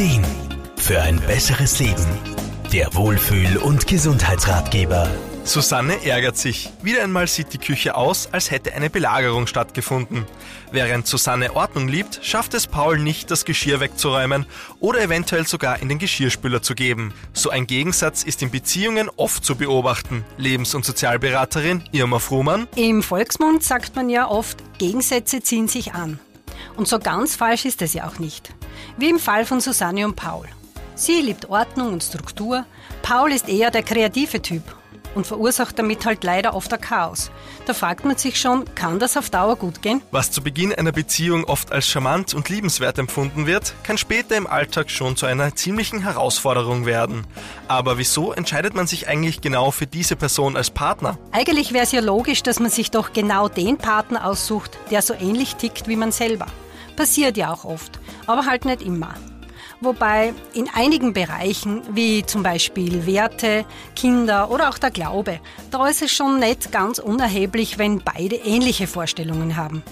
Ideen für ein besseres Leben. Der Wohlfühl- und Gesundheitsratgeber. Susanne ärgert sich. Wieder einmal sieht die Küche aus, als hätte eine Belagerung stattgefunden. Während Susanne Ordnung liebt, schafft es Paul nicht, das Geschirr wegzuräumen oder eventuell sogar in den Geschirrspüler zu geben. So ein Gegensatz ist in Beziehungen oft zu beobachten. Lebens- und Sozialberaterin Irma Fruhmann. Im Volksmund sagt man ja oft, Gegensätze ziehen sich an. Und so ganz falsch ist es ja auch nicht. Wie im Fall von Susanne und Paul. Sie liebt Ordnung und Struktur, Paul ist eher der kreative Typ und verursacht damit halt leider oft ein Chaos. Da fragt man sich schon, kann das auf Dauer gut gehen? Was zu Beginn einer Beziehung oft als charmant und liebenswert empfunden wird, kann später im Alltag schon zu einer ziemlichen Herausforderung werden. Aber wieso entscheidet man sich eigentlich genau für diese Person als Partner? Eigentlich wäre es ja logisch, dass man sich doch genau den Partner aussucht, der so ähnlich tickt wie man selber. Passiert ja auch oft, aber halt nicht immer. Wobei in einigen Bereichen, wie zum Beispiel Werte, Kinder oder auch der Glaube, da ist es schon nicht ganz unerheblich, wenn beide ähnliche Vorstellungen haben.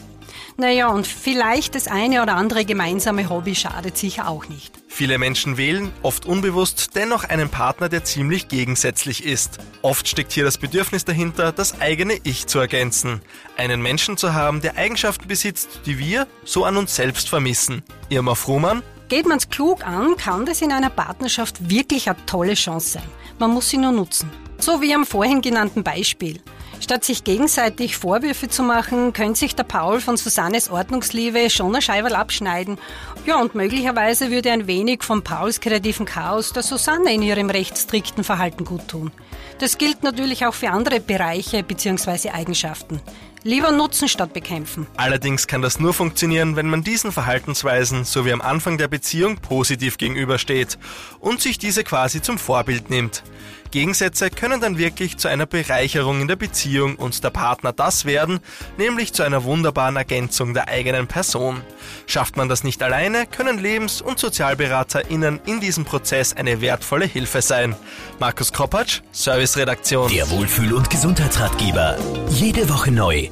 Naja, und vielleicht das eine oder andere gemeinsame Hobby schadet sicher auch nicht. Viele Menschen wählen, oft unbewusst, dennoch einen Partner, der ziemlich gegensätzlich ist. Oft steckt hier das Bedürfnis dahinter, das eigene Ich zu ergänzen. Einen Menschen zu haben, der Eigenschaften besitzt, die wir so an uns selbst vermissen. Irma Fruhmann, Geht man's klug an, kann das in einer Partnerschaft wirklich eine tolle Chance sein. Man muss sie nur nutzen. So wie am vorhin genannten Beispiel. Statt sich gegenseitig Vorwürfe zu machen, könnte sich der Paul von Susannes Ordnungsliebe schon ein Scheiberl abschneiden. Ja, und möglicherweise würde ein wenig von Pauls kreativen Chaos der Susanne in ihrem recht strikten Verhalten gut tun. Das gilt natürlich auch für andere Bereiche bzw. Eigenschaften. Lieber nutzen statt bekämpfen. Allerdings kann das nur funktionieren, wenn man diesen Verhaltensweisen, so wie am Anfang der Beziehung, positiv gegenübersteht und sich diese quasi zum Vorbild nimmt. Gegensätze können dann wirklich zu einer Bereicherung in der Beziehung und der Partner das werden, nämlich zu einer wunderbaren Ergänzung der eigenen Person. Schafft man das nicht alleine, können Lebens- und SozialberaterInnen in diesem Prozess eine wertvolle Hilfe sein. Markus Kropatsch, Serviceredaktion. Der Wohlfühl- und Gesundheitsratgeber. Jede Woche neu